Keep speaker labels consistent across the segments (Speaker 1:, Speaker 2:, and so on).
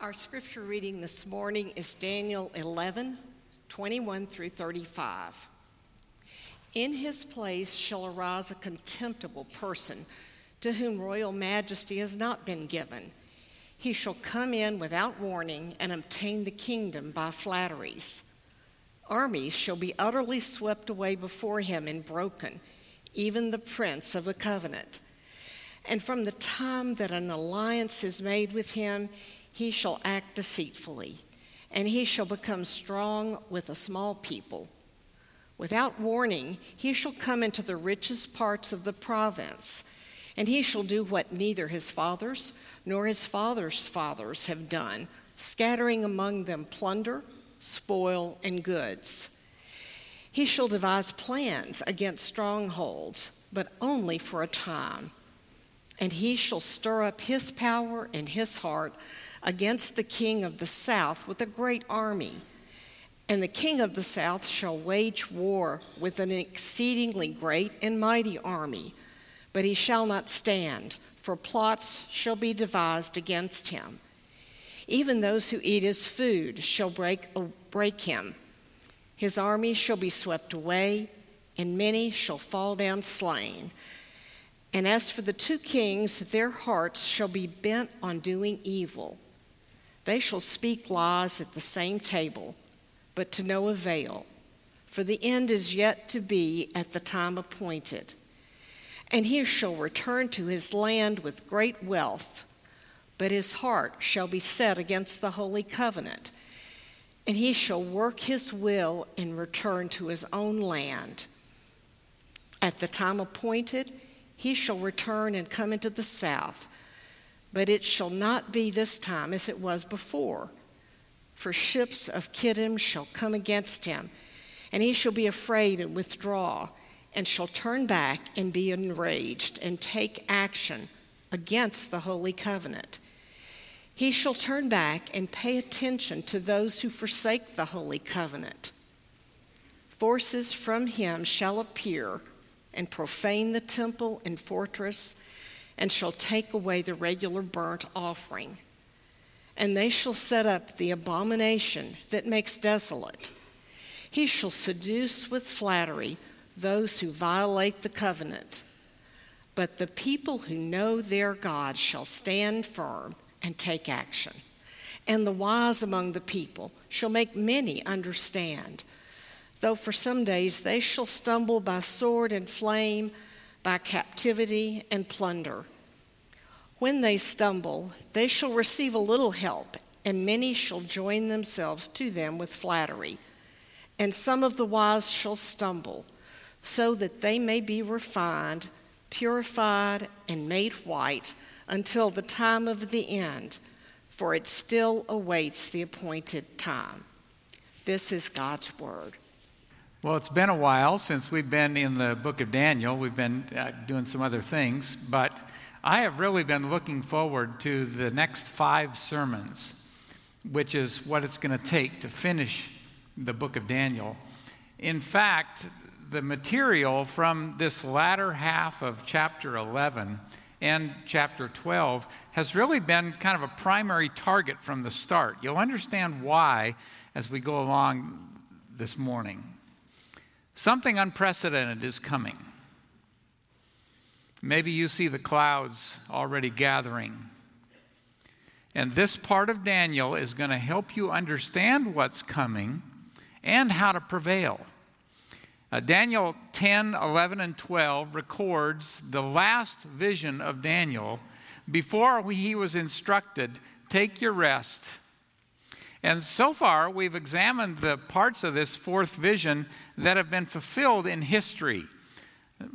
Speaker 1: Our scripture reading this morning is Daniel 11, 21 through 35. In his place shall arise a contemptible person to whom royal majesty has not been given. He shall come in without warning and obtain the kingdom by flatteries. Armies shall be utterly swept away before him and broken, even the prince of the covenant. And from the time that an alliance is made with him, he shall act deceitfully, and he shall become strong with a small people. Without warning, he shall come into the richest parts of the province, and he shall do what neither his fathers nor his fathers' fathers have done, scattering among them plunder, spoil, and goods. He shall devise plans against strongholds, but only for a time. And he shall stir up his power and his heart against the king of the south with a great army. And the king of the south shall wage war with an exceedingly great and mighty army, but he shall not stand, for plots shall be devised against him. Even those who eat his food shall break, uh, break him. His army shall be swept away, and many shall fall down slain. And as for the two kings, their hearts shall be bent on doing evil. They shall speak lies at the same table, but to no avail, for the end is yet to be at the time appointed. And he shall return to his land with great wealth, but his heart shall be set against the holy covenant, and he shall work his will and return to his own land. At the time appointed, he shall return and come into the south but it shall not be this time as it was before. For ships of Kittim shall come against him, and he shall be afraid and withdraw, and shall turn back and be enraged and take action against the holy covenant. He shall turn back and pay attention to those who forsake the holy covenant. Forces from him shall appear and profane the temple and fortress and shall take away the regular burnt offering. And they shall set up the abomination that makes desolate. He shall seduce with flattery those who violate the covenant. But the people who know their God shall stand firm and take action. And the wise among the people shall make many understand. Though for some days they shall stumble by sword and flame by captivity and plunder. When they stumble, they shall receive a little help, and many shall join themselves to them with flattery. And some of the wise shall stumble, so that they may be refined, purified, and made white until the time of the end, for it still awaits the appointed time. This is God's word.
Speaker 2: Well, it's been a while since we've been in the book of Daniel. We've been uh, doing some other things, but I have really been looking forward to the next five sermons, which is what it's going to take to finish the book of Daniel. In fact, the material from this latter half of chapter 11 and chapter 12 has really been kind of a primary target from the start. You'll understand why as we go along this morning. Something unprecedented is coming. Maybe you see the clouds already gathering. And this part of Daniel is going to help you understand what's coming and how to prevail. Uh, Daniel 10, 11, and 12 records the last vision of Daniel before he was instructed take your rest. And so far, we've examined the parts of this fourth vision that have been fulfilled in history.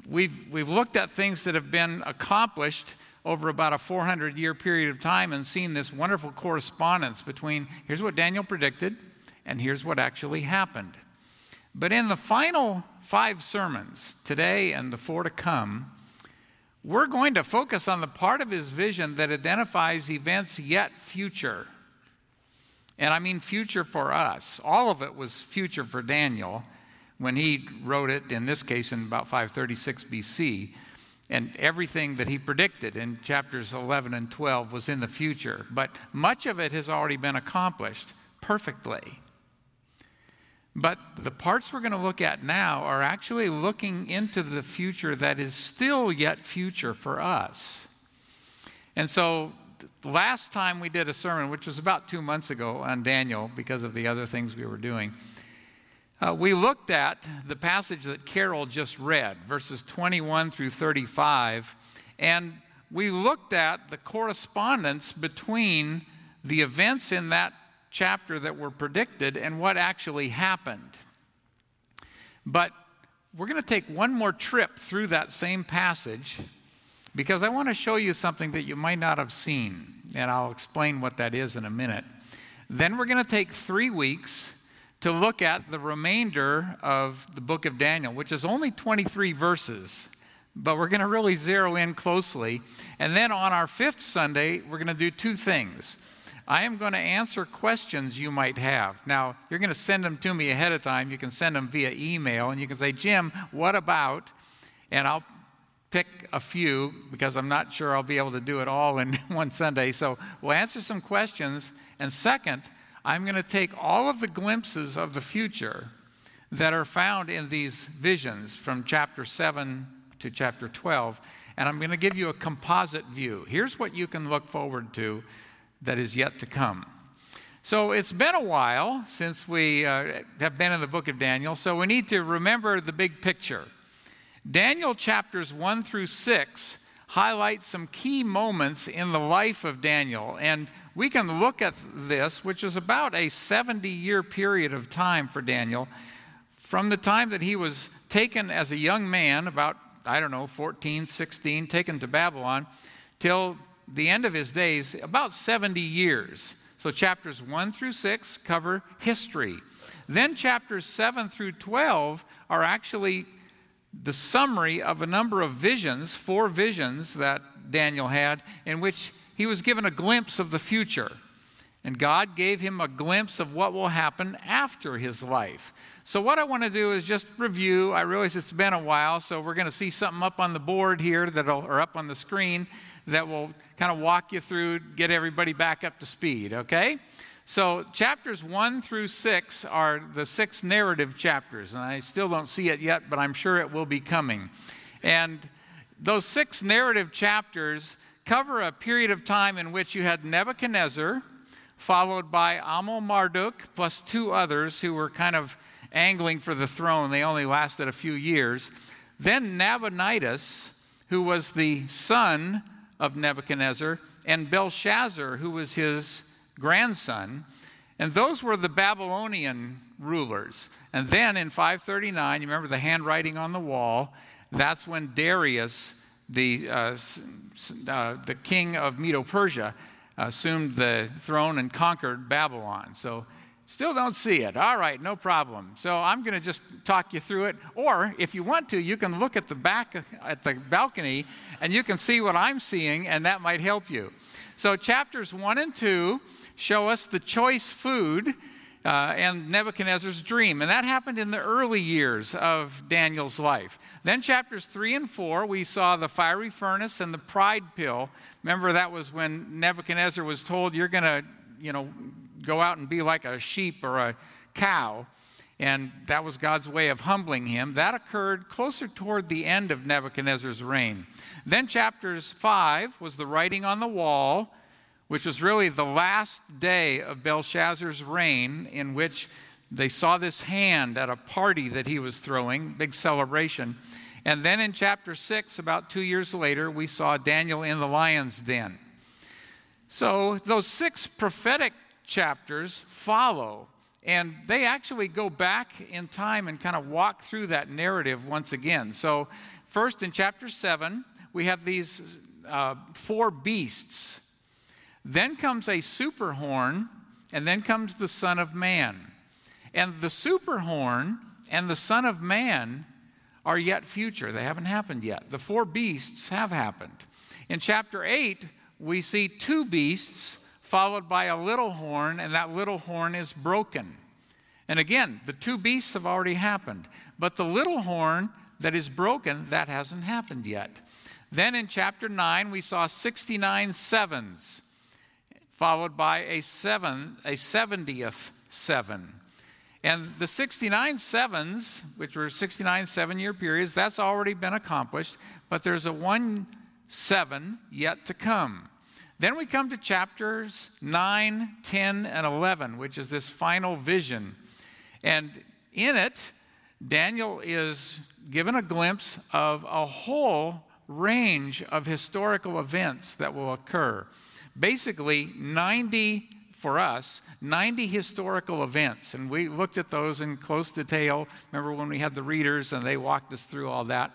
Speaker 2: We've, we've looked at things that have been accomplished over about a 400 year period of time and seen this wonderful correspondence between here's what Daniel predicted and here's what actually happened. But in the final five sermons, today and the four to come, we're going to focus on the part of his vision that identifies events yet future. And I mean future for us. All of it was future for Daniel when he wrote it, in this case in about 536 BC. and everything that he predicted in chapters 11 and 12 was in the future. But much of it has already been accomplished perfectly. But the parts we're going to look at now are actually looking into the future that is still yet future for us. And so, last time we did a sermon, which was about two months ago on Daniel because of the other things we were doing, uh, we looked at the passage that Carol just read, verses 21 through 35, and we looked at the correspondence between the events in that chapter that were predicted and what actually happened. But we're going to take one more trip through that same passage because I want to show you something that you might not have seen, and I'll explain what that is in a minute. Then we're going to take three weeks to look at the remainder of the book of Daniel, which is only 23 verses, but we're going to really zero in closely. And then on our fifth Sunday, we're going to do two things. I am going to answer questions you might have. Now, you're going to send them to me ahead of time. You can send them via email, and you can say, Jim, what about? And I'll pick a few because I'm not sure I'll be able to do it all in one Sunday. So we'll answer some questions. And second, I'm going to take all of the glimpses of the future that are found in these visions from chapter 7 to chapter 12, and I'm going to give you a composite view. Here's what you can look forward to that is yet to come. So it's been a while since we uh, have been in the book of Daniel, so we need to remember the big picture. Daniel chapters 1 through 6 highlight some key moments in the life of Daniel, and we can look at this, which is about a 70 year period of time for Daniel, from the time that he was taken as a young man, about, I don't know, 14, 16, taken to Babylon, till the end of his days, about 70 years. So chapters 1 through 6 cover history. Then chapters 7 through 12 are actually the summary of a number of visions, four visions that Daniel had, in which he was given a glimpse of the future. And God gave him a glimpse of what will happen after his life. So, what I want to do is just review. I realize it's been a while, so we're going to see something up on the board here that'll, or up on the screen that will kind of walk you through, get everybody back up to speed, okay? So, chapters 1 through 6 are the six narrative chapters, and I still don't see it yet, but I'm sure it will be coming. And those six narrative chapters cover a period of time in which you had Nebuchadnezzar, followed by Amel Marduk, plus two others who were kind of angling for the throne. They only lasted a few years. Then Nabonidus, who was the son of Nebuchadnezzar, and Belshazzar, who was his grandson. And those were the Babylonian rulers. And then in 539, you remember the handwriting on the wall, that's when Darius the, uh, uh, the king of Medo Persia assumed the throne and conquered Babylon. So, still don't see it. All right, no problem. So, I'm going to just talk you through it. Or, if you want to, you can look at the back, at the balcony, and you can see what I'm seeing, and that might help you. So, chapters one and two show us the choice food uh, and Nebuchadnezzar's dream. And that happened in the early years of Daniel's life. Then, chapters three and four, we saw the fiery furnace and the pride pill. Remember, that was when Nebuchadnezzar was told, You're going to, you know, go out and be like a sheep or a cow. And that was God's way of humbling him. That occurred closer toward the end of Nebuchadnezzar's reign. Then, chapters five was the writing on the wall which was really the last day of Belshazzar's reign, in which they saw this hand at a party that he was throwing, big celebration. And then in chapter 6, about two years later, we saw Daniel in the lion's den. So those six prophetic chapters follow, and they actually go back in time and kind of walk through that narrative once again. So, first in chapter 7, we have these uh, four beasts then comes a super horn, and then comes the Son of Man. And the super horn and the Son of Man are yet future. They haven't happened yet. The four beasts have happened. In chapter 8, we see two beasts followed by a little horn, and that little horn is broken. And again, the two beasts have already happened. But the little horn that is broken, that hasn't happened yet. Then in chapter 9, we saw 69 sevens, followed by a seven, a 70th seven. And the 69 sevens, which were 69 seven year periods, that's already been accomplished, but there's a one seven yet to come. Then we come to chapters 9, 10, and 11, which is this final vision. And in it, Daniel is given a glimpse of a whole range of historical events that will occur. Basically, 90 for us 90 historical events, and we looked at those in close detail. Remember when we had the readers and they walked us through all that?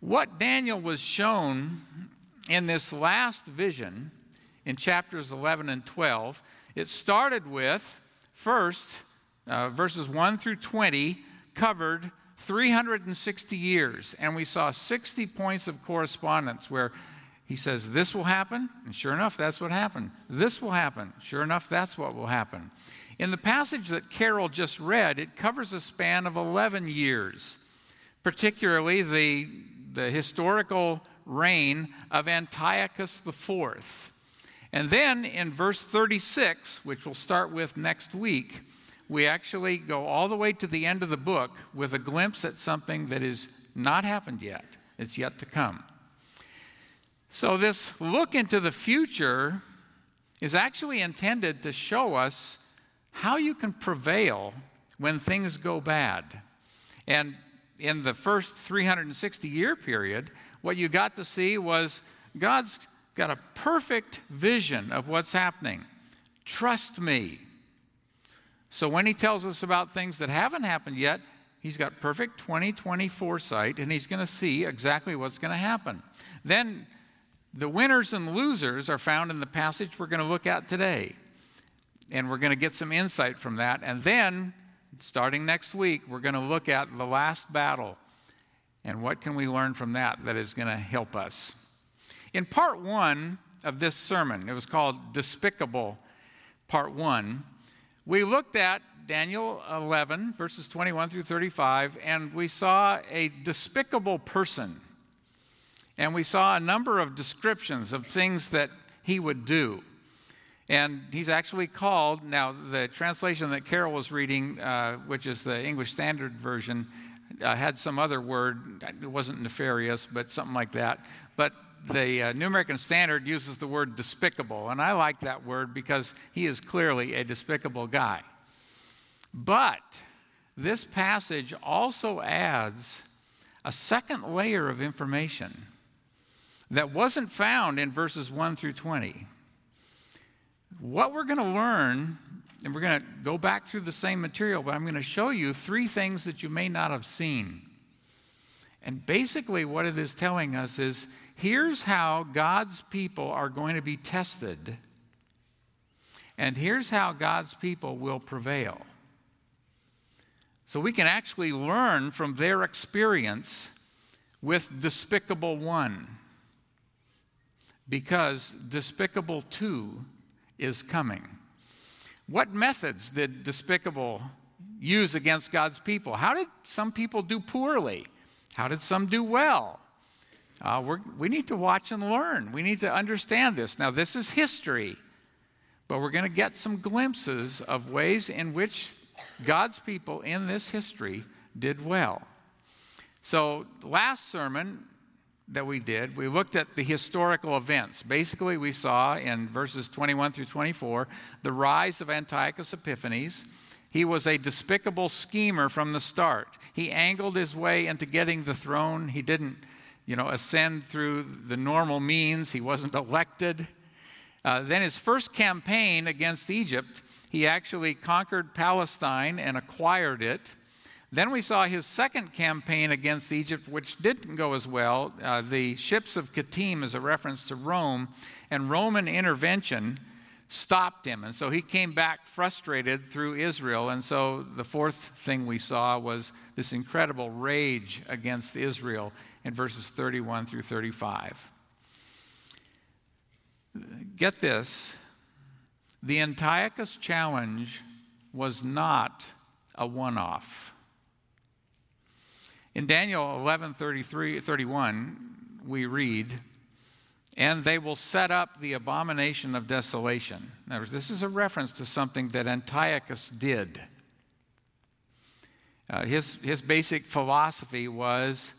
Speaker 2: What Daniel was shown in this last vision in chapters 11 and 12, it started with first, uh, verses 1 through 20 covered 360 years, and we saw 60 points of correspondence where he says, This will happen. And sure enough, that's what happened. This will happen. Sure enough, that's what will happen. In the passage that Carol just read, it covers a span of 11 years, particularly the, the historical reign of Antiochus IV. And then in verse 36, which we'll start with next week, we actually go all the way to the end of the book with a glimpse at something that has not happened yet. It's yet to come. So, this look into the future is actually intended to show us how you can prevail when things go bad. And in the first 360 year period, what you got to see was God's got a perfect vision of what's happening. Trust me. So when he tells us about things that haven't happened yet, he's got perfect 2020 foresight and he's going to see exactly what's going to happen. Then the winners and losers are found in the passage we're going to look at today. And we're going to get some insight from that. And then, starting next week, we're going to look at the last battle and what can we learn from that that is going to help us. In part one of this sermon, it was called Despicable Part One, we looked at Daniel 11, verses 21 through 35, and we saw a despicable person and we saw a number of descriptions of things that he would do. And he's actually called, now, the translation that Carol was reading, uh, which is the English Standard Version, uh, had some other word. It wasn't nefarious, but something like that. But the uh, New American Standard uses the word despicable. And I like that word because he is clearly a despicable guy. But this passage also adds a second layer of information that wasn't found in verses 1 through 20. What we're going to learn, and we're going to go back through the same material, but I'm going to show you three things that you may not have seen. And basically, what it is telling us is here's how God's people are going to be tested, and here's how God's people will prevail. So we can actually learn from their experience with Despicable One because Despicable 2 is coming. What methods did Despicable use against God's people? How did some people do poorly? How did some do well? Uh, we need to watch and learn. We need to understand this. Now, this is history, but we're going to get some glimpses of ways in which God's people in this history did well. So, last sermon, that we did, we looked at the historical events. Basically, we saw in verses 21 through 24 the rise of Antiochus Epiphanes. He was a despicable schemer from the start. He angled his way into getting the throne. He didn't, you know, ascend through the normal means. He wasn't elected. Uh, then his first campaign against Egypt, he actually conquered Palestine and acquired it. Then we saw his second campaign against Egypt, which didn't go as well. Uh, the ships of Kittim is a reference to Rome, and Roman intervention stopped him. And so he came back frustrated through Israel. And so the fourth thing we saw was this incredible rage against Israel in verses 31 through 35. Get this the Antiochus challenge was not a one off. In Daniel 11 33, 31, we read, and they will set up the abomination of desolation. This is a reference to something that Antiochus did. Uh, his, his basic philosophy was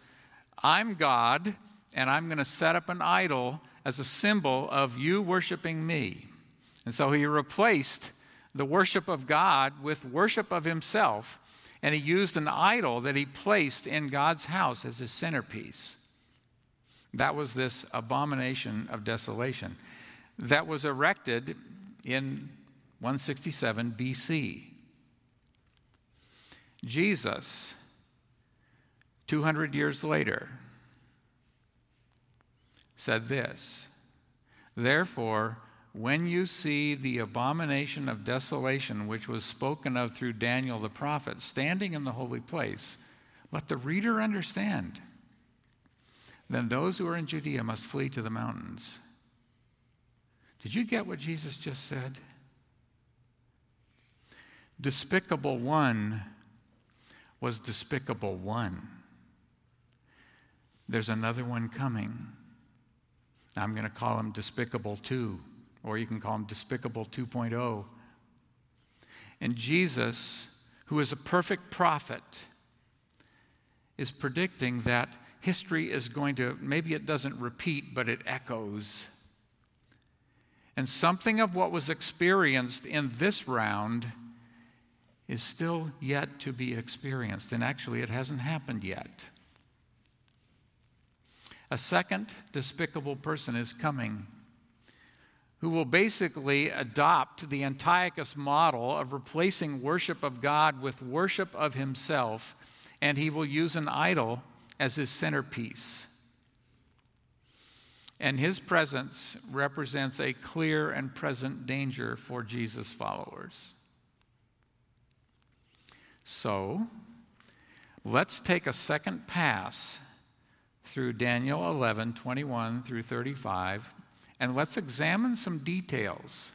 Speaker 2: I'm God, and I'm going to set up an idol as a symbol of you worshiping me. And so he replaced the worship of God with worship of himself, and he used an idol that he placed in God's house as his centerpiece. That was this abomination of desolation that was erected in 167 BC. Jesus, 200 years later, said this Therefore, when you see the abomination of desolation, which was spoken of through Daniel the prophet, standing in the holy place, let the reader understand. Then those who are in Judea must flee to the mountains. Did you get what Jesus just said? Despicable one was despicable one. There's another one coming. I'm going to call him despicable two, or you can call him despicable 2.0. And Jesus, who is a perfect prophet, is predicting that history is going to, maybe it doesn't repeat, but it echoes. And something of what was experienced in this round is still yet to be experienced. And actually, it hasn't happened yet. A second despicable person is coming who will basically adopt the Antiochus model of replacing worship of God with worship of himself, and he will use an idol as his centerpiece. And his presence represents a clear and present danger for Jesus' followers. So, let's take a second pass through Daniel 11 21 through 35, and let's examine some details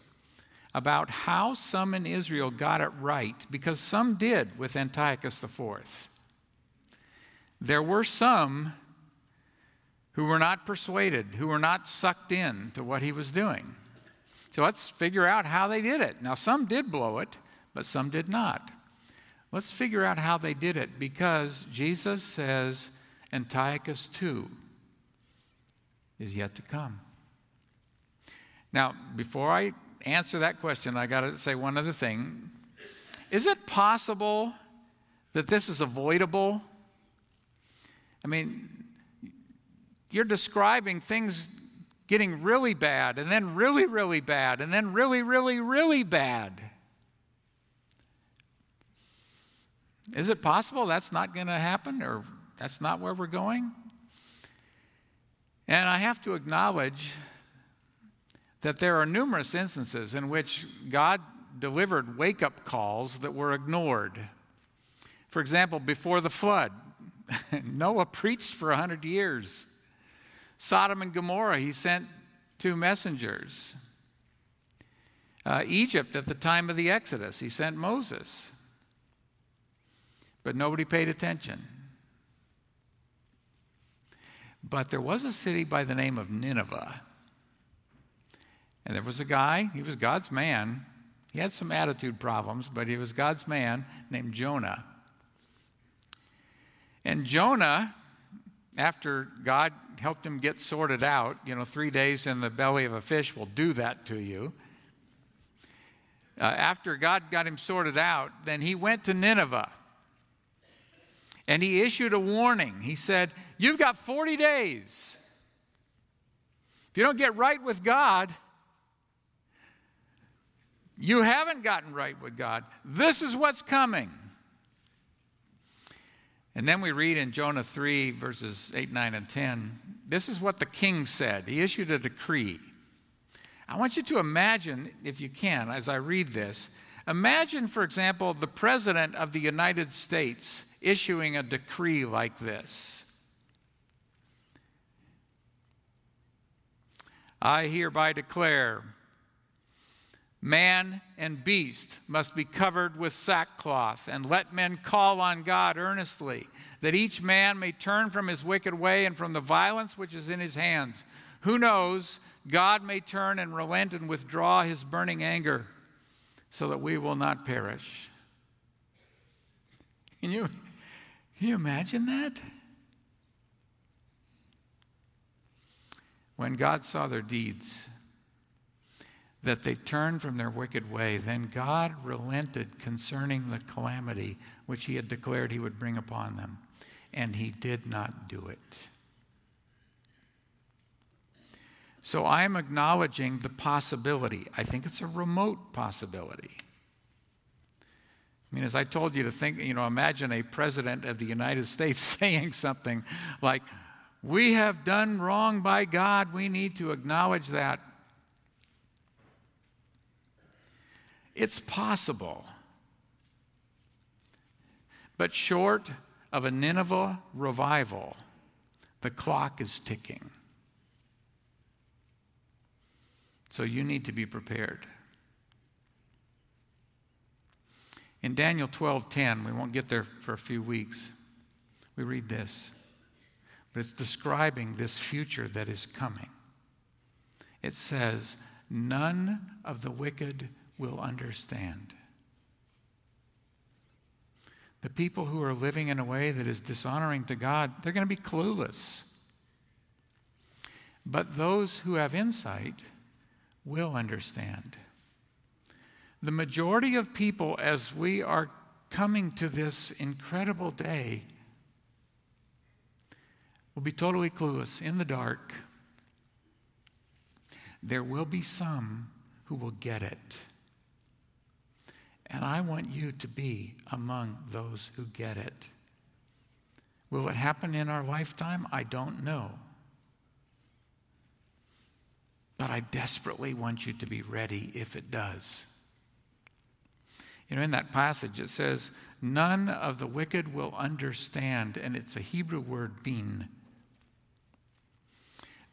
Speaker 2: about how some in Israel got it right, because some did with Antiochus IV. There were some who were not persuaded, who were not sucked in to what he was doing. So let's figure out how they did it. Now, some did blow it, but some did not. Let's figure out how they did it because Jesus says Antiochus II is yet to come. Now, before I answer that question, I got to say one other thing. Is it possible that this is avoidable? I mean, you're describing things getting really bad, and then really, really bad, and then really, really, really bad. Is it possible that's not going to happen or that's not where we're going? And I have to acknowledge that there are numerous instances in which God delivered wake up calls that were ignored. For example, before the flood, Noah preached for 100 years. Sodom and Gomorrah, he sent two messengers. Uh, Egypt, at the time of the Exodus, he sent Moses but nobody paid attention. But there was a city by the name of Nineveh. And there was a guy, he was God's man. He had some attitude problems, but he was God's man named Jonah. And Jonah, after God helped him get sorted out, you know, three days in the belly of a fish will do that to you. Uh, after God got him sorted out, then he went to Nineveh. And he issued a warning. He said, You've got 40 days. If you don't get right with God, you haven't gotten right with God. This is what's coming. And then we read in Jonah 3, verses 8, 9, and 10. This is what the king said. He issued a decree. I want you to imagine, if you can, as I read this, imagine, for example, the President of the United States issuing a decree like this. I hereby declare Man and beast must be covered with sackcloth, and let men call on God earnestly, that each man may turn from his wicked way and from the violence which is in his hands. Who knows? God may turn and relent and withdraw his burning anger, so that we will not perish. Can you, can you imagine that? When God saw their deeds, that they turned from their wicked way. Then God relented concerning the calamity which he had declared he would bring upon them, and he did not do it. So I am acknowledging the possibility. I think it's a remote possibility. I mean, as I told you to think, you know, imagine a president of the United States saying something like, We have done wrong by God. We need to acknowledge that. It's possible. But short of a Nineveh revival, the clock is ticking. So you need to be prepared. In Daniel 12:10, we won't get there for a few weeks. We read this. But it's describing this future that is coming. It says, "None of the wicked will understand. The people who are living in a way that is dishonoring to God, they're going to be clueless. But those who have insight will understand. The majority of people, as we are coming to this incredible day, will be totally clueless, in the dark. There will be some who will get it. And I want you to be among those who get it. Will it happen in our lifetime? I don't know. But I desperately want you to be ready if it does. You know, in that passage, it says, None of the wicked will understand, and it's a Hebrew word, bin.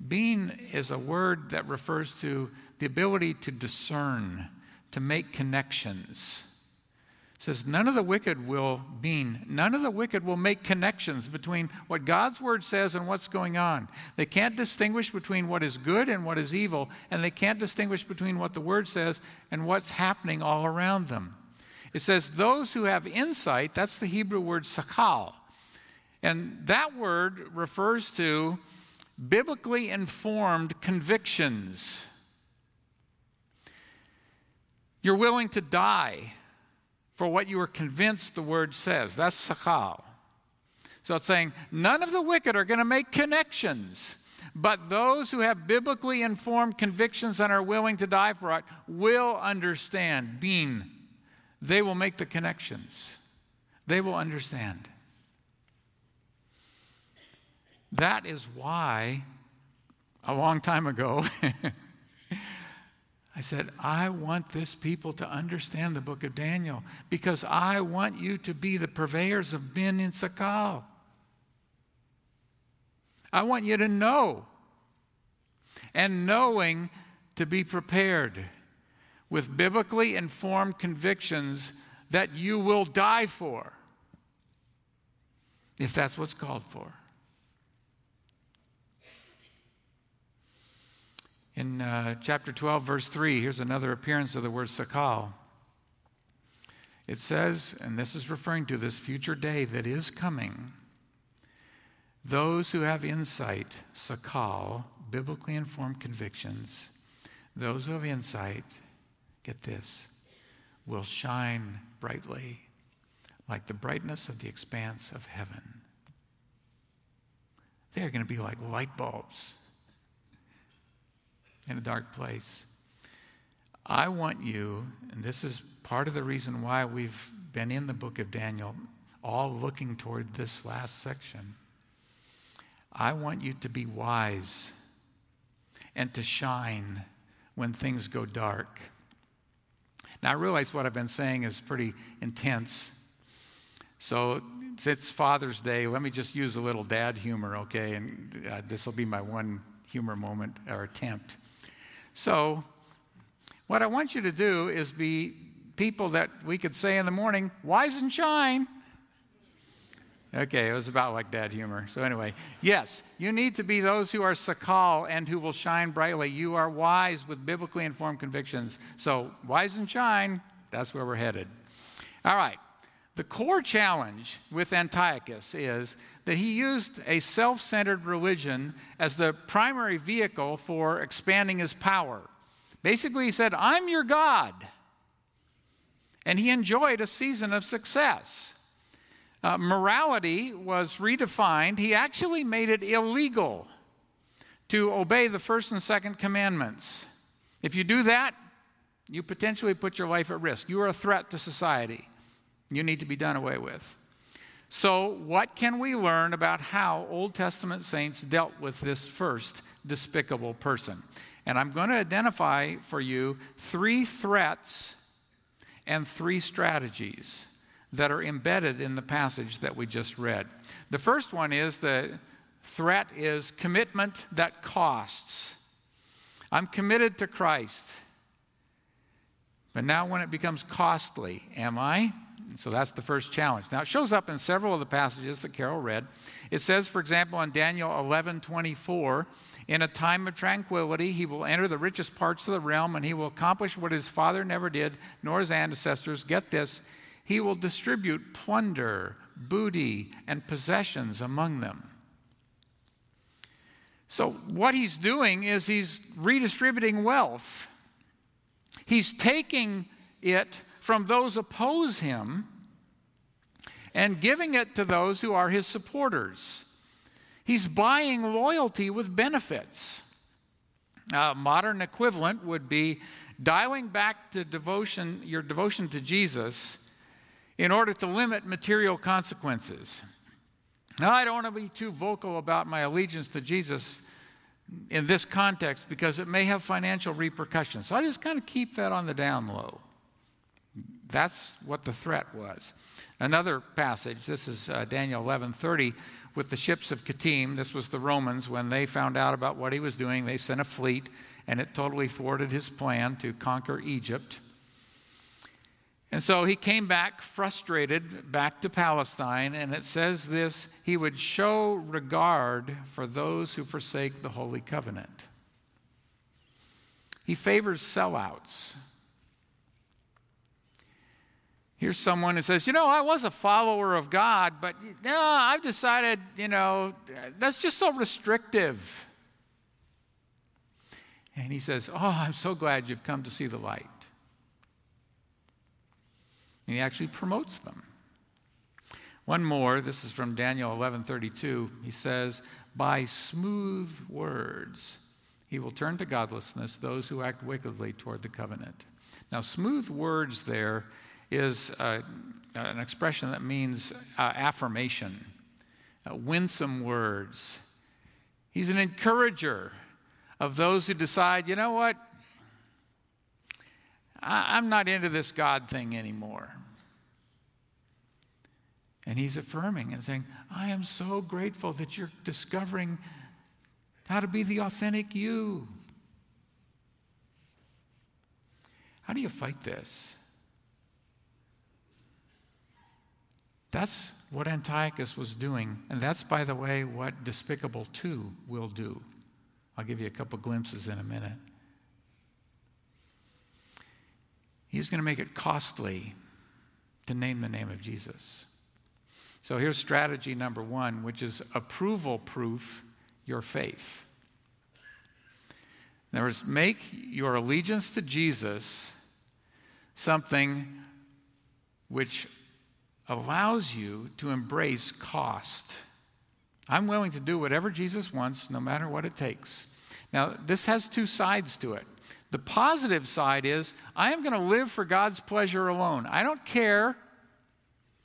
Speaker 2: Bin is a word that refers to the ability to discern, to make connections says none of the wicked will mean none of the wicked will make connections between what god's word says and what's going on. They can't distinguish between what is good and what is evil and they can't distinguish between what the word says and what's happening all around them. It says those who have insight that's the hebrew word sakal. And that word refers to biblically informed convictions. You're willing to die for what you are convinced the word says. That's sakal. So it's saying none of the wicked are going to make connections, but those who have biblically informed convictions and are willing to die for it will understand. Being, they will make the connections. They will understand. That is why, a long time ago, I said, I want this people to understand the book of Daniel because I want you to be the purveyors of bin in Sakal. I want you to know. And knowing to be prepared with biblically informed convictions that you will die for, if that's what's called for. In uh, chapter 12, verse 3, here's another appearance of the word sakal. It says, and this is referring to this future day that is coming, those who have insight, sakal, biblically informed convictions, those who have insight, get this, will shine brightly like the brightness of the expanse of heaven. They're going to be like light bulbs in a dark place. I want you, and this is part of the reason why we've been in the book of Daniel, all looking toward this last section. I want you to be wise and to shine when things go dark. Now, I realize what I've been saying is pretty intense. So, it's Father's Day. Let me just use a little dad humor, okay? And uh, this will be my one humor moment or attempt. So, What I want you to do is be people that we could say in the morning, wise and shine. Okay, it was about like dad humor. So, anyway, yes, you need to be those who are sakal and who will shine brightly. You are wise with biblically informed convictions. So, wise and shine, that's where we're headed. All right, the core challenge with Antiochus is that he used a self centered religion as the primary vehicle for expanding his power. Basically, he said, I'm your God. And he enjoyed a season of success. Uh, morality was redefined. He actually made it illegal to obey the first and second commandments. If you do that, you potentially put your life at risk. You are a threat to society. You need to be done away with. So, what can we learn about how Old Testament saints dealt with this first despicable person? And I'm going to identify for you three threats and three strategies that are embedded in the passage that we just read. The first one is the threat is commitment that costs. I'm committed to Christ. But now, when it becomes costly, am I? So that's the first challenge. Now, it shows up in several of the passages that Carol read. It says, for example, in Daniel 11 24, in a time of tranquility, he will enter the richest parts of the realm and he will accomplish what his father never did, nor his ancestors. Get this, he will distribute plunder, booty, and possessions among them. So, what he's doing is he's redistributing wealth. He's taking it from those oppose him and giving it to those who are his supporters. He's buying loyalty with benefits. A modern equivalent would be dialing back to devotion, your devotion to Jesus in order to limit material consequences. Now, I don't want to be too vocal about my allegiance to Jesus in this context because it may have financial repercussions. So I just kind of keep that on the down low. That's what the threat was. Another passage, this is uh, Daniel 11:30 with the ships of Kittim. This was the Romans when they found out about what he was doing, they sent a fleet and it totally thwarted his plan to conquer Egypt. And so he came back frustrated back to Palestine, and it says this he would show regard for those who forsake the Holy Covenant. He favors sellouts. Here's someone who says, You know, I was a follower of God, but no, I've decided, you know, that's just so restrictive. And he says, Oh, I'm so glad you've come to see the light. And he actually promotes them. One more, this is from Daniel 11:32. He says, "By smooth words he will turn to godlessness those who act wickedly toward the covenant." Now, smooth words there is uh, an expression that means uh, affirmation, uh, winsome words. He's an encourager of those who decide, you know what? I, I'm not into this God thing anymore. And he's affirming and saying, I am so grateful that you're discovering how to be the authentic you. How do you fight this? That's what Antiochus was doing, and that's, by the way, what Despicable 2 will do. I'll give you a couple glimpses in a minute. He's going to make it costly to name the name of Jesus. So here's strategy number one, which is approval proof your faith. In other words, make your allegiance to Jesus something which allows you to embrace cost. I'm willing to do whatever Jesus wants, no matter what it takes. Now, this has two sides to it. The positive side is I am going to live for God's pleasure alone. I don't care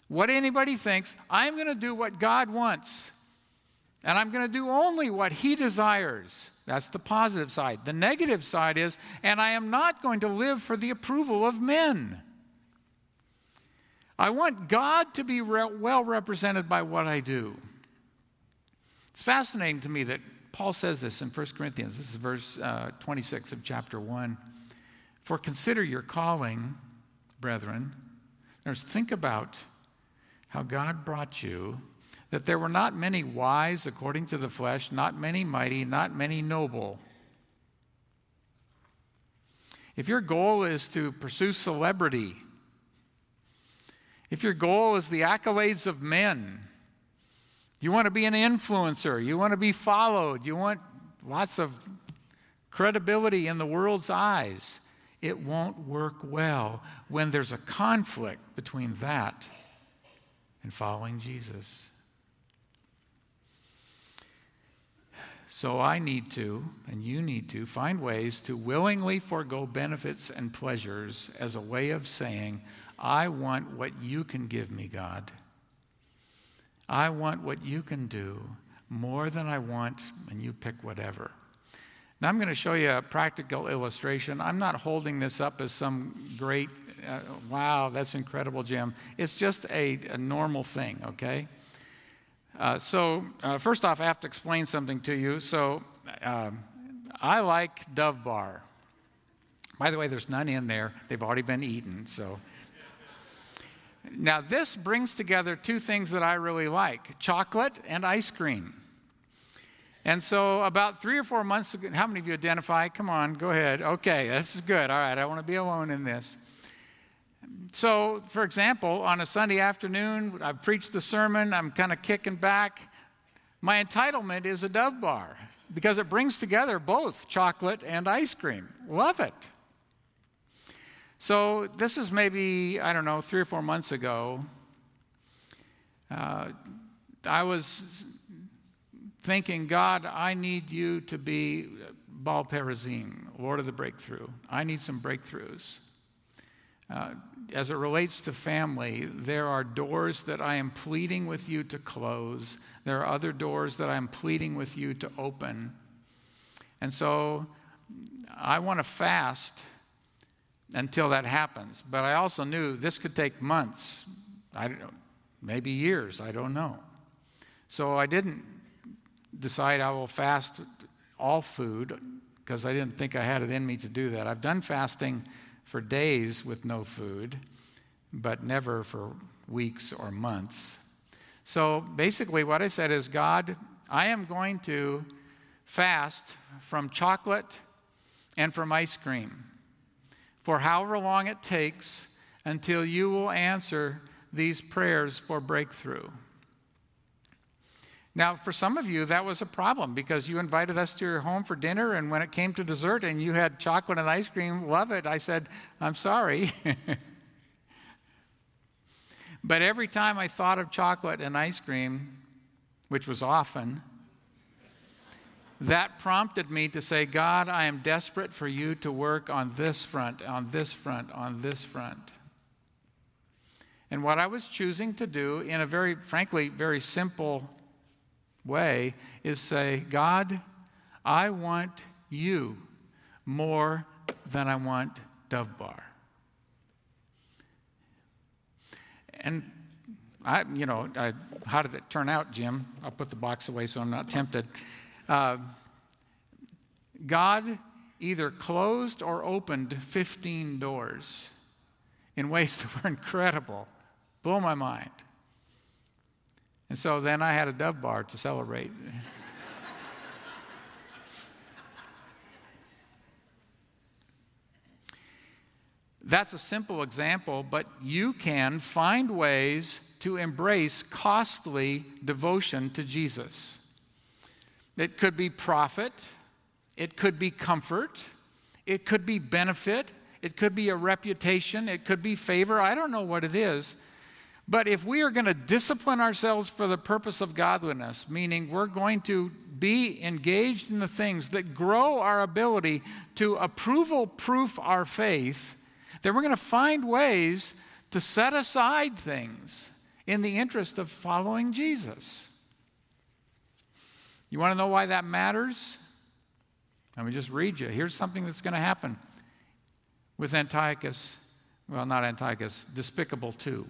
Speaker 2: what anybody thinks. I'm going to do what God wants. And I'm going to do only what He desires. That's the positive side. The negative side is, and I am not going to live for the approval of men. I want God to be re- well represented by what I do. It's fascinating to me that Paul says this in 1 Corinthians. This is verse uh, 26 of chapter 1. For consider your calling, brethren. There's think about how God brought you, that there were not many wise according to the flesh, not many mighty, not many noble. If your goal is to pursue celebrity, if your goal is the accolades of men, you want to be an influencer, you want to be followed, you want lots of credibility in the world's eyes, it won't work well when there's a conflict between that and following Jesus. So I need to, and you need to, find ways to willingly forego benefits and pleasures as a way of saying, I want what you can give me, God. I want what you can do more than I want, and you pick whatever. Now, I'm going to show you a practical illustration. I'm not holding this up as some great, uh, wow, that's incredible, Jim. It's just a, a normal thing, okay? Uh, so, uh, first off, I have to explain something to you. So, um, I like Dove Bar. By the way, there's none in there, they've already been eaten, so. Now, this brings together two things that I really like chocolate and ice cream. And so, about three or four months ago, how many of you identify? Come on, go ahead. Okay, this is good. All right, I want to be alone in this. So, for example, on a Sunday afternoon, I've preached the sermon, I'm kind of kicking back. My entitlement is a dove bar because it brings together both chocolate and ice cream. Love it. So, this is maybe, I don't know, three or four months ago. Uh, I was thinking, God, I need you to be Baal Perazim, Lord of the breakthrough. I need some breakthroughs. Uh, as it relates to family, there are doors that I am pleading with you to close. There are other doors that I'm pleading with you to open. And so I want to fast until that happens. But I also knew this could take months, I don't know, maybe years, I don't know. So I didn't decide I will fast all food because I didn't think I had it in me to do that. I've done fasting for days with no food, but never for weeks or months. So basically, what I said is God, I am going to fast from chocolate and from ice cream for however long it takes until you will answer these prayers for breakthrough. Now, for some of you, that was a problem because you invited us to your home for dinner, and when it came to dessert and you had chocolate and ice cream, love it. I said, I'm sorry. but every time I thought of chocolate and ice cream, which was often, that prompted me to say, God, I am desperate for you to work on this front, on this front, on this front. And what I was choosing to do in a very, frankly, very simple way is say, God, I want you more than I want Dove Bar. And I, you know, I, how did it turn out, Jim? I'll put the box away so I'm not tempted. Uh, God either closed or opened 15 doors in ways that were incredible, blew my mind. And so then I had a dove bar to celebrate. That's a simple example, but you can find ways to embrace costly devotion to Jesus. It could be profit, it could be comfort, it could be benefit, it could be a reputation, it could be favor. I don't know what it is. But if we are going to discipline ourselves for the purpose of godliness, meaning we're going to be engaged in the things that grow our ability to approval proof our faith, then we're going to find ways to set aside things in the interest of following Jesus. You want to know why that matters? Let me just read you. Here's something that's going to happen with Antiochus. Well, not Antiochus, Despicable 2.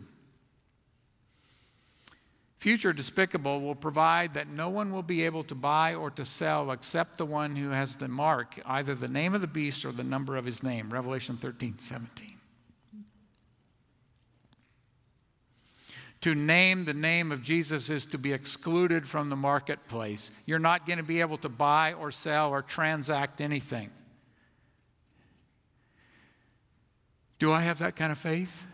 Speaker 2: Future despicable will provide that no one will be able to buy or to sell except the one who has the mark, either the name of the beast or the number of his name. Revelation 13, 17. To name the name of Jesus is to be excluded from the marketplace. You're not going to be able to buy or sell or transact anything. Do I have that kind of faith?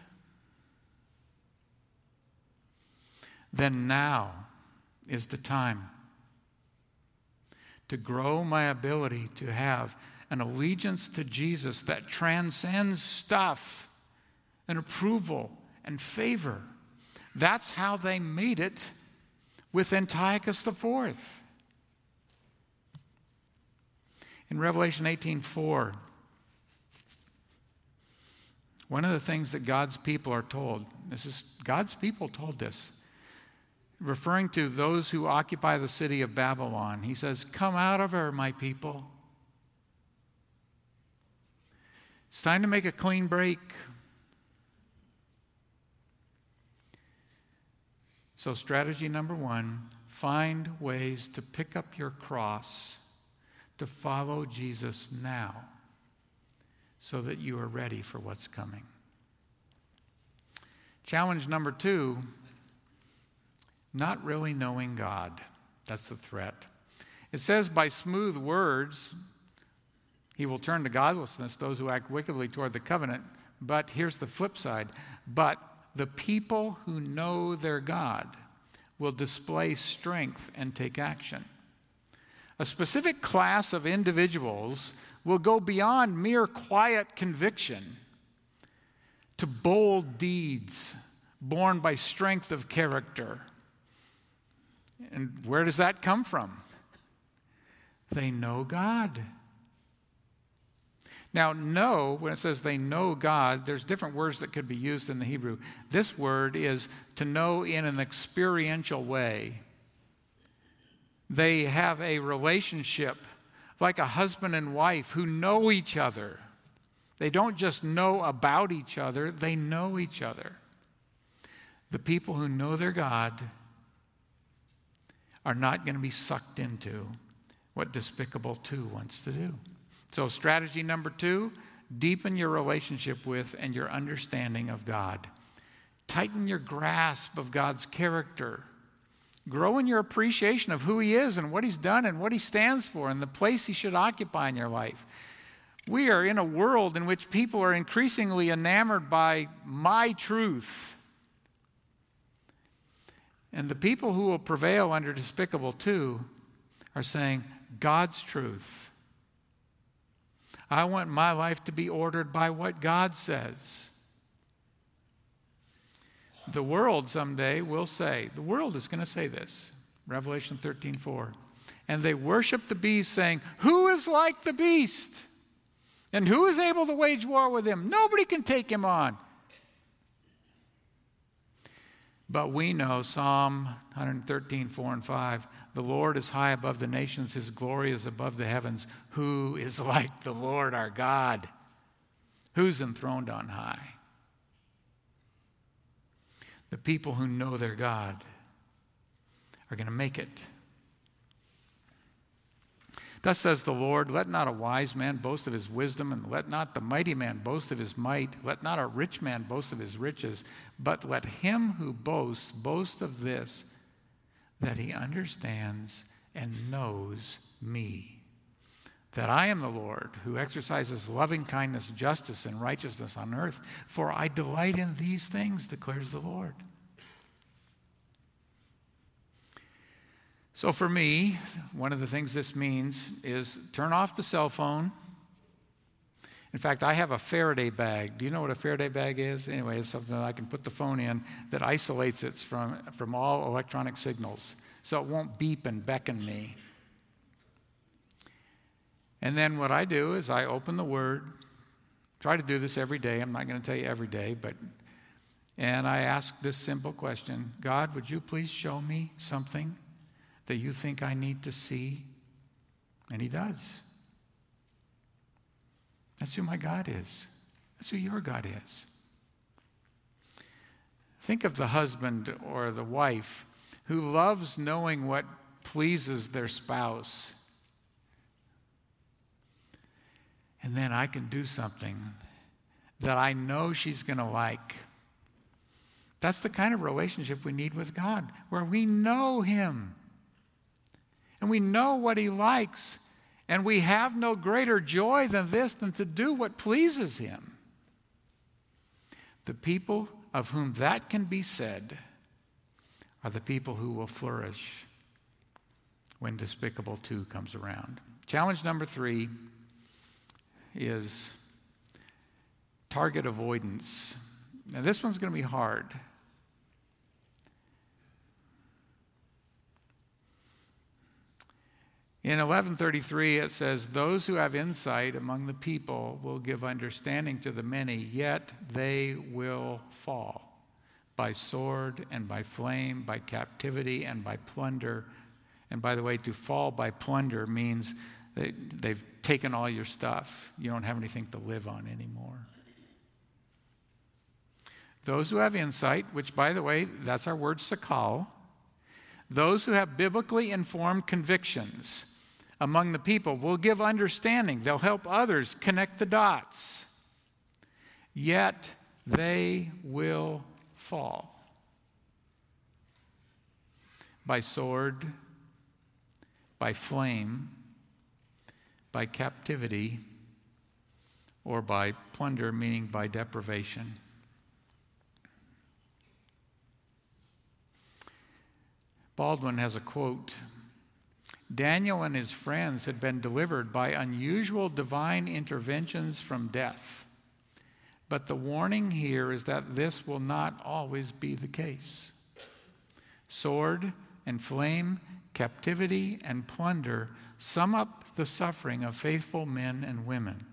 Speaker 2: Then now is the time to grow my ability to have an allegiance to Jesus that transcends stuff and approval and favor. That's how they made it with Antiochus IV. In Revelation 18:4, one of the things that God's people are told, this is God's people told this, referring to those who occupy the city of Babylon. He says, Come out of her, my people. It's time to make a clean break. So, strategy number one find ways to pick up your cross to follow Jesus now so that you are ready for what's coming. Challenge number two not really knowing God. That's the threat. It says, by smooth words, he will turn to godlessness those who act wickedly toward the covenant. But here's the flip side. But the people who know their God will display strength and take action. A specific class of individuals will go beyond mere quiet conviction to bold deeds born by strength of character. And where does that come from? They know God. Now, know, when it says they know God, there's different words that could be used in the Hebrew. This word is to know in an experiential way. They have a relationship like a husband and wife who know each other. They don't just know about each other, they know each other. The people who know their God are not going to be sucked into what Despicable 2 wants to do. So, strategy number two deepen your relationship with and your understanding of God. Tighten your grasp of God's character. Grow in your appreciation of who He is and what He's done and what He stands for and the place He should occupy in your life. We are in a world in which people are increasingly enamored by my truth. And the people who will prevail under Despicable 2 are saying, God's truth. I want my life to be ordered by what God says. The world someday will say, the world is going to say this, Revelation 13 4. And they worship the beast, saying, Who is like the beast? And who is able to wage war with him? Nobody can take him on. But we know Psalm 113, 4 and 5 the Lord is high above the nations, his glory is above the heavens. Who is like the Lord our God? Who's enthroned on high? The people who know their God are going to make it. Thus says the Lord, let not a wise man boast of his wisdom, and let not the mighty man boast of his might, let not a rich man boast of his riches, but let him who boasts boast of this that he understands and knows me. That I am the Lord who exercises loving kindness, justice, and righteousness on earth, for I delight in these things, declares the Lord. So, for me, one of the things this means is turn off the cell phone. In fact, I have a Faraday bag. Do you know what a Faraday bag is? Anyway, it's something that I can put the phone in that isolates it from, from all electronic signals so it won't beep and beckon me. And then what I do is I open the Word, try to do this every day. I'm not going to tell you every day, but, and I ask this simple question God, would you please show me something that you think I need to see? And He does. That's who my God is. That's who your God is. Think of the husband or the wife who loves knowing what pleases their spouse. And then I can do something that I know she's going to like. That's the kind of relationship we need with God, where we know Him and we know what He likes, and we have no greater joy than this than to do what pleases Him. The people of whom that can be said are the people who will flourish when Despicable 2 comes around. Challenge number three is target avoidance. Now, this one's going to be hard. In 1133, it says, Those who have insight among the people will give understanding to the many, yet they will fall by sword and by flame, by captivity and by plunder. And by the way, to fall by plunder means they, they've taken all your stuff. You don't have anything to live on anymore. Those who have insight, which by the way, that's our word sakal, those who have biblically informed convictions among the people will give understanding. They'll help others connect the dots. Yet they will fall by sword, by flame, by captivity, or by plunder, meaning by deprivation. Baldwin has a quote Daniel and his friends had been delivered by unusual divine interventions from death. But the warning here is that this will not always be the case. Sword and flame, captivity and plunder sum up the suffering of faithful men and women.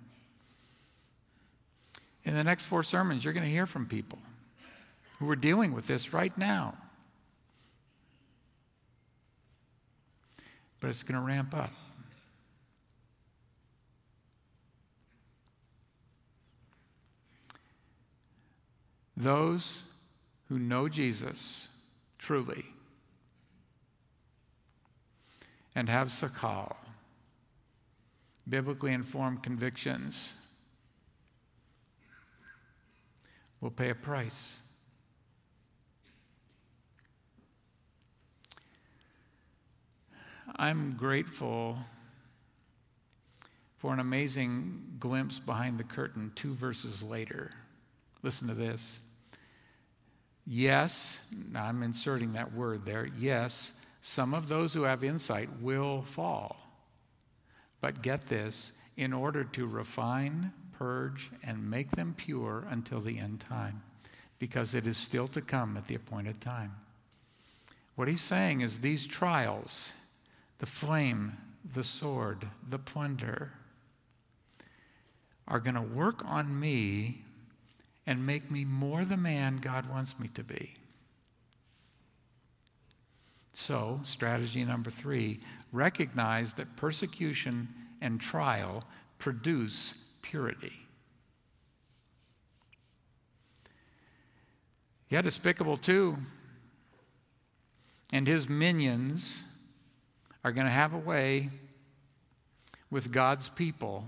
Speaker 2: In the next four sermons, you're going to hear from people who are dealing with this right now. But it's going to ramp up. Those who know Jesus truly and have sakal, biblically informed convictions, will pay a price. I'm grateful for an amazing glimpse behind the curtain two verses later. Listen to this. Yes, I'm inserting that word there. Yes, some of those who have insight will fall. But get this in order to refine, purge, and make them pure until the end time, because it is still to come at the appointed time. What he's saying is these trials, the flame, the sword, the plunder are going to work on me and make me more the man God wants me to be. So, strategy number three recognize that persecution and trial produce purity. Yeah, Despicable 2 and his minions are going to have a way with God's people.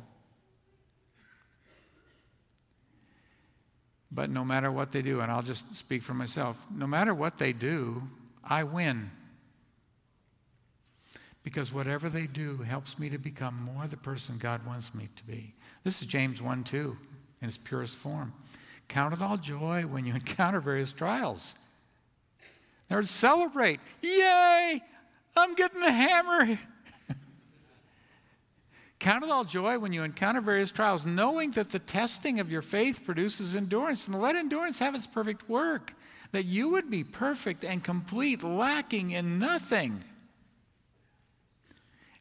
Speaker 2: But no matter what they do, and I'll just speak for myself, no matter what they do, I win. Because whatever they do helps me to become more the person God wants me to be. This is James 1 2 in its purest form. Count it all joy when you encounter various trials. There, celebrate. Yay! I'm getting the hammer. Count it all joy when you encounter various trials, knowing that the testing of your faith produces endurance. And let endurance have its perfect work, that you would be perfect and complete, lacking in nothing.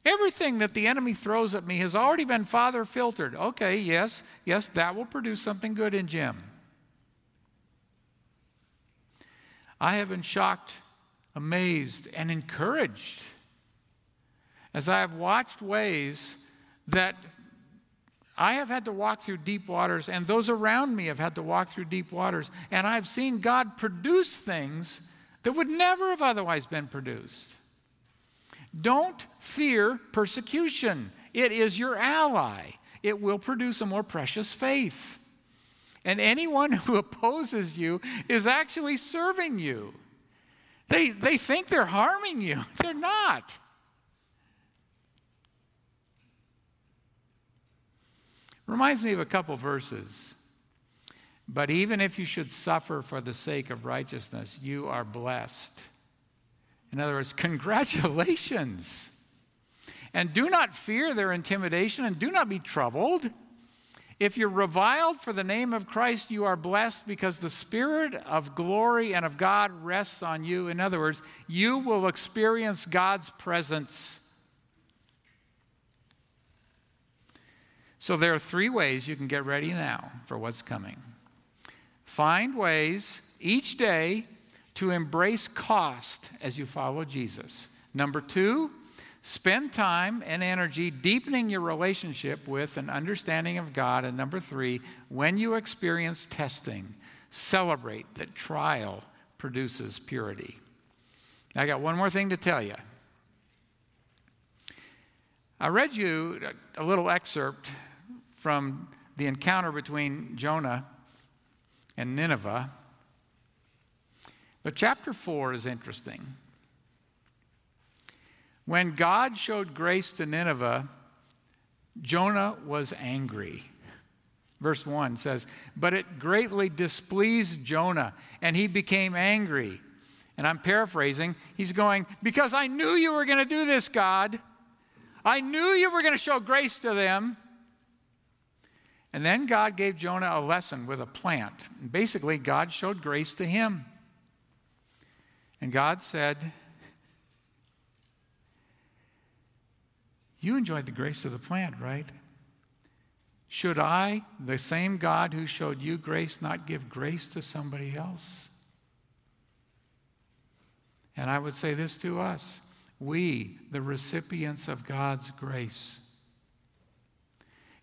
Speaker 2: Everything that the enemy throws at me has already been father filtered. Okay, yes, yes, that will produce something good in Jim. I have been shocked amazed, and encouraged as I have watched ways that I have had to walk through deep waters, and those around me have had to walk through deep waters, and I've seen God produce things that would never have otherwise been produced. Don't fear persecution, it is your ally. It will produce a more precious faith. And anyone who opposes you is actually serving you. They, they think they're harming you, they're not. Reminds me of a couple verses. But even if you should suffer for the sake of righteousness, you are blessed. In other words, congratulations. And do not fear their intimidation and do not be troubled. If you're reviled for the name of Christ, you are blessed because the Spirit of glory and of God rests on you. In other words, you will experience God's presence. So there are three ways you can get ready now for what's coming. Find ways each day to embrace cost as you follow Jesus. Number two, spend time and energy deepening your relationship with and understanding of God. And number three, when you experience testing, celebrate that trial produces purity. I got one more thing to tell you. I read you a little excerpt from the encounter between Jonah and Nineveh. But chapter 4 is interesting. When God showed grace to Nineveh, Jonah was angry. Verse 1 says, But it greatly displeased Jonah, and he became angry. And I'm paraphrasing. He's going, Because I knew you were going to do this, God. I knew you were going to show grace to them. And then God gave Jonah a lesson with a plant. Basically, God showed grace to him. And God said, You enjoyed the grace of the plant, right? Should I, the same God who showed you grace, not give grace to somebody else? And I would say this to us we, the recipients of God's grace,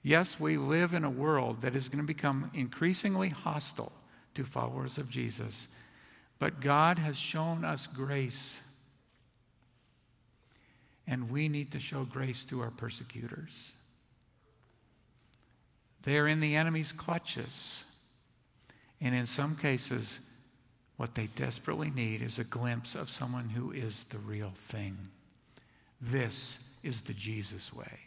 Speaker 2: Yes, we live in a world that is going to become increasingly hostile to followers of Jesus, but God has shown us grace. And we need to show grace to our persecutors. They're in the enemy's clutches. And in some cases, what they desperately need is a glimpse of someone who is the real thing. This is the Jesus way.